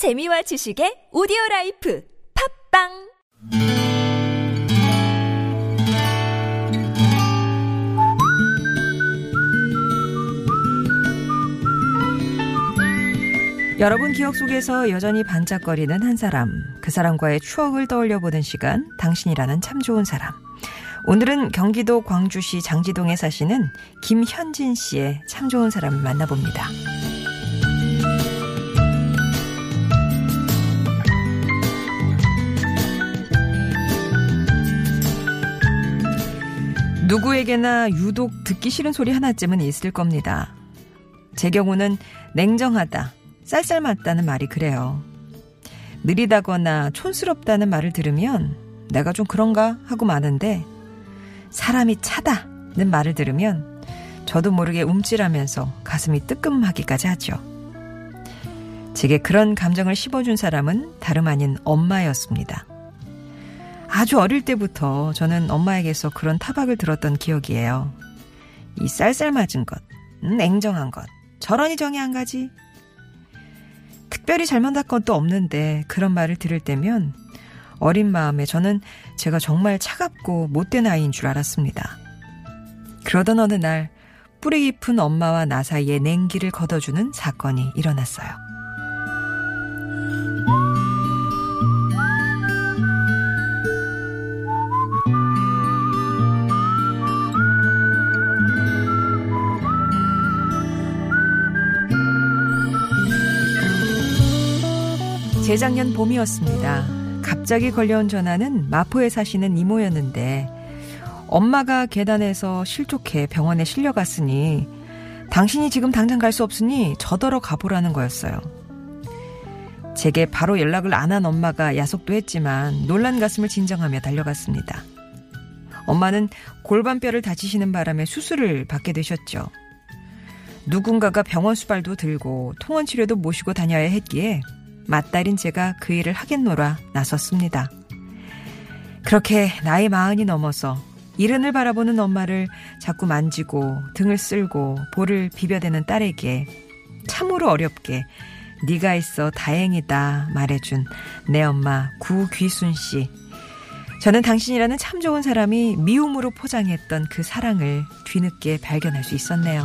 재미와 지식의 오디오 라이프 팟빵 여러분 기억 속에서 여전히 반짝거리는 한 사람, 그 사람과의 추억을 떠올려 보는 시간, 당신이라는 참 좋은 사람. 오늘은 경기도 광주시 장지동에 사시는 김현진 씨의 참 좋은 사람을 만나봅니다. 누구에게나 유독 듣기 싫은 소리 하나쯤은 있을 겁니다. 제 경우는 냉정하다, 쌀쌀맞다는 말이 그래요. 느리다거나 촌스럽다는 말을 들으면 내가 좀 그런가 하고 마는데 사람이 차다는 말을 들으면 저도 모르게 움찔하면서 가슴이 뜨끔하기까지 하죠. 제게 그런 감정을 씹어준 사람은 다름 아닌 엄마였습니다. 아주 어릴 때부터 저는 엄마에게서 그런 타박을 들었던 기억이에요. 이 쌀쌀맞은 것, 냉정한 것, 저런이 정이 안 가지. 특별히 잘못한 것도 없는데 그런 말을 들을 때면 어린 마음에 저는 제가 정말 차갑고 못된 아이인 줄 알았습니다. 그러던 어느 날 뿌리 깊은 엄마와 나 사이에 냉기를 걷어주는 사건이 일어났어요. 재작년 봄이었습니다. 갑자기 걸려온 전화는 마포에 사시는 이모였는데 엄마가 계단에서 실족해 병원에 실려갔으니 당신이 지금 당장 갈 수 없으니 저더러 가보라는 거였어요. 제게 바로 연락을 안 한 엄마가 야속도 했지만 놀란 가슴을 진정하며 달려갔습니다. 엄마는 골반뼈를 다치시는 바람에 수술을 받게 되셨죠. 누군가가 병원 수발도 들고 통원 치료도 모시고 다녀야 했기에 맏딸인 제가 그 일을 하겠노라 나섰습니다. 그렇게 나이 마흔이 넘어서 이른을 바라보는 엄마를 자꾸 만지고 등을 쓸고 볼을 비벼대는 딸에게 참으로 어렵게 네가 있어 다행이다 말해준 내 엄마 구귀순 씨. 저는 당신이라는 참 좋은 사람이 미움으로 포장했던 그 사랑을 뒤늦게 발견할 수 있었네요.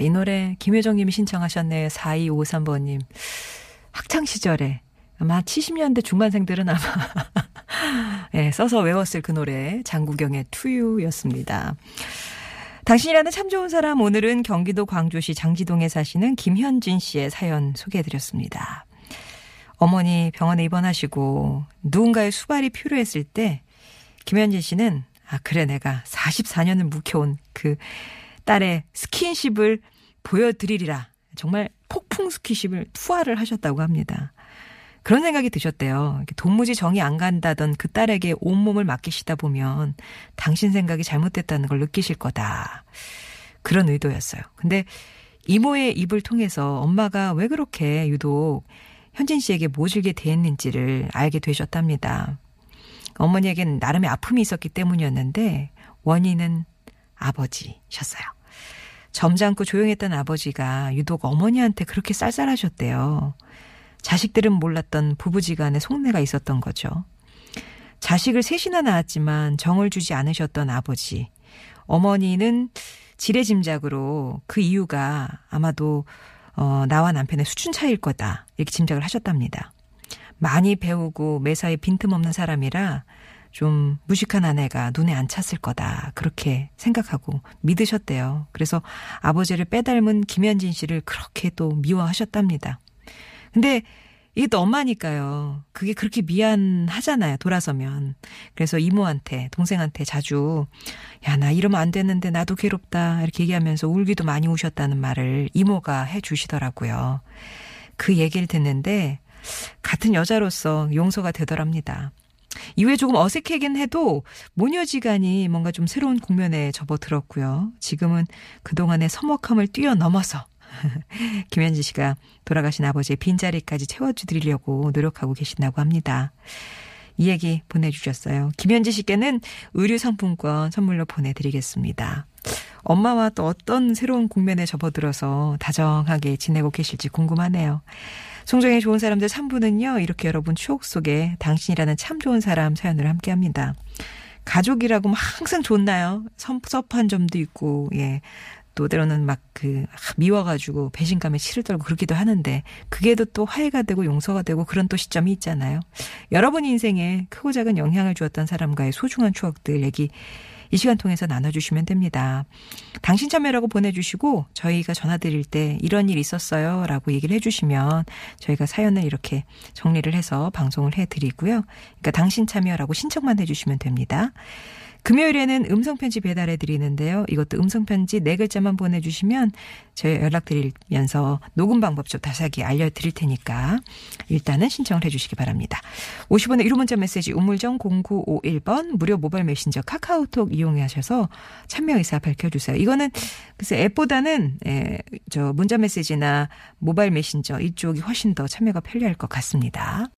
이 노래 김효정 님이 신청하셨네요. 4253번님. 학창시절에 아마 70년대 중반생들은 아마 예, 써서 외웠을 그 노래 장구경의 투유였습니다. 당신이라는 참 좋은 사람 오늘은 경기도 광주시 장지동에 사시는 김현진 씨의 사연 소개해드렸습니다. 어머니 병원에 입원하시고 누군가의 수발이 필요했을 때 김현진 씨는 아 그래 내가 44년을 묵혀온 그 딸의 스킨십을 보여드리리라. 정말 폭풍 스킨십을 투하를 하셨다고 합니다. 그런 생각이 드셨대요. 도무지 정이 안 간다던 그 딸에게 온몸을 맡기시다 보면 당신 생각이 잘못됐다는 걸 느끼실 거다. 그런 의도였어요. 근데 이모의 입을 통해서 엄마가 왜 그렇게 유독 현진 씨에게 모질게 대했는지를 알게 되셨답니다. 어머니에겐 나름의 아픔이 있었기 때문이었는데 원인은 아버지셨어요. 점잖고 조용했던 아버지가 유독 어머니한테 그렇게 쌀쌀하셨대요. 자식들은 몰랐던 부부지간의 속내가 있었던 거죠. 자식을 셋이나 낳았지만 정을 주지 않으셨던 아버지. 어머니는 지레짐작으로 그 이유가 아마도 어, 나와 남편의 수준 차이일 거다. 이렇게 짐작을 하셨답니다. 많이 배우고 매사에 빈틈없는 사람이라 좀 무식한 아내가 눈에 안 찼을 거다. 그렇게 생각하고 믿으셨대요. 그래서 아버지를 빼닮은 김현진 씨를 그렇게 또 미워하셨답니다. 근데 이게 또 엄마니까요. 그게 그렇게 미안하잖아요. 돌아서면. 그래서 이모한테, 동생한테 자주, 야, 나 이러면 안 되는데 나도 괴롭다. 이렇게 얘기하면서 울기도 많이 우셨다는 말을 이모가 해 주시더라고요. 그 얘기를 듣는데, 같은 여자로서 용서가 되더랍니다. 이후에 조금 어색하긴 해도 모녀지간이 뭔가 좀 새로운 국면에 접어들었고요. 지금은 그동안의 서먹함을 뛰어넘어서 김현지 씨가 돌아가신 아버지의 빈자리까지 채워주드리려고 노력하고 계신다고 합니다. 이 얘기 보내주셨어요. 김현지 씨께는 의류 상품권 선물로 보내드리겠습니다. 엄마와 또 어떤 새로운 국면에 접어들어서 다정하게 지내고 계실지 궁금하네요. 송정의 좋은 사람들 3부는요, 이렇게 여러분 추억 속에 당신이라는 참 좋은 사람 사연을 함께 합니다. 가족이라고 항상 좋나요? 섭섭한 점도 있고, 예. 또 때로는 막 그 미워가지고 배신감에 치를 떨고 그러기도 하는데 그게도 또 화해가 되고 용서가 되고 그런 또 시점이 있잖아요. 여러분 인생에 크고 작은 영향을 주었던 사람과의 소중한 추억들 얘기 이 시간 통해서 나눠주시면 됩니다. 당신 참여라고 보내주시고 저희가 전화드릴 때 이런 일 있었어요 라고 얘기를 해주시면 저희가 사연을 이렇게 정리를 해서 방송을 해드리고요. 그러니까 당신 참여라고 신청만 해주시면 됩니다. 금요일에는 음성편지 배달해 드리는데요. 이것도 음성편지 네 글자만 보내주시면 저희 연락드리면서 녹음 방법 좀 자세하게 알려드릴 테니까 일단은 신청을 해 주시기 바랍니다. 50원의 1호 문자 메시지 우물정 0951번 무료 모바일 메신저 카카오톡 이용하셔서 참여 의사 밝혀주세요. 이거는 글쎄 앱보다는 에, 저 문자 메시지나 모바일 메신저 이쪽이 훨씬 더 참여가 편리할 것 같습니다.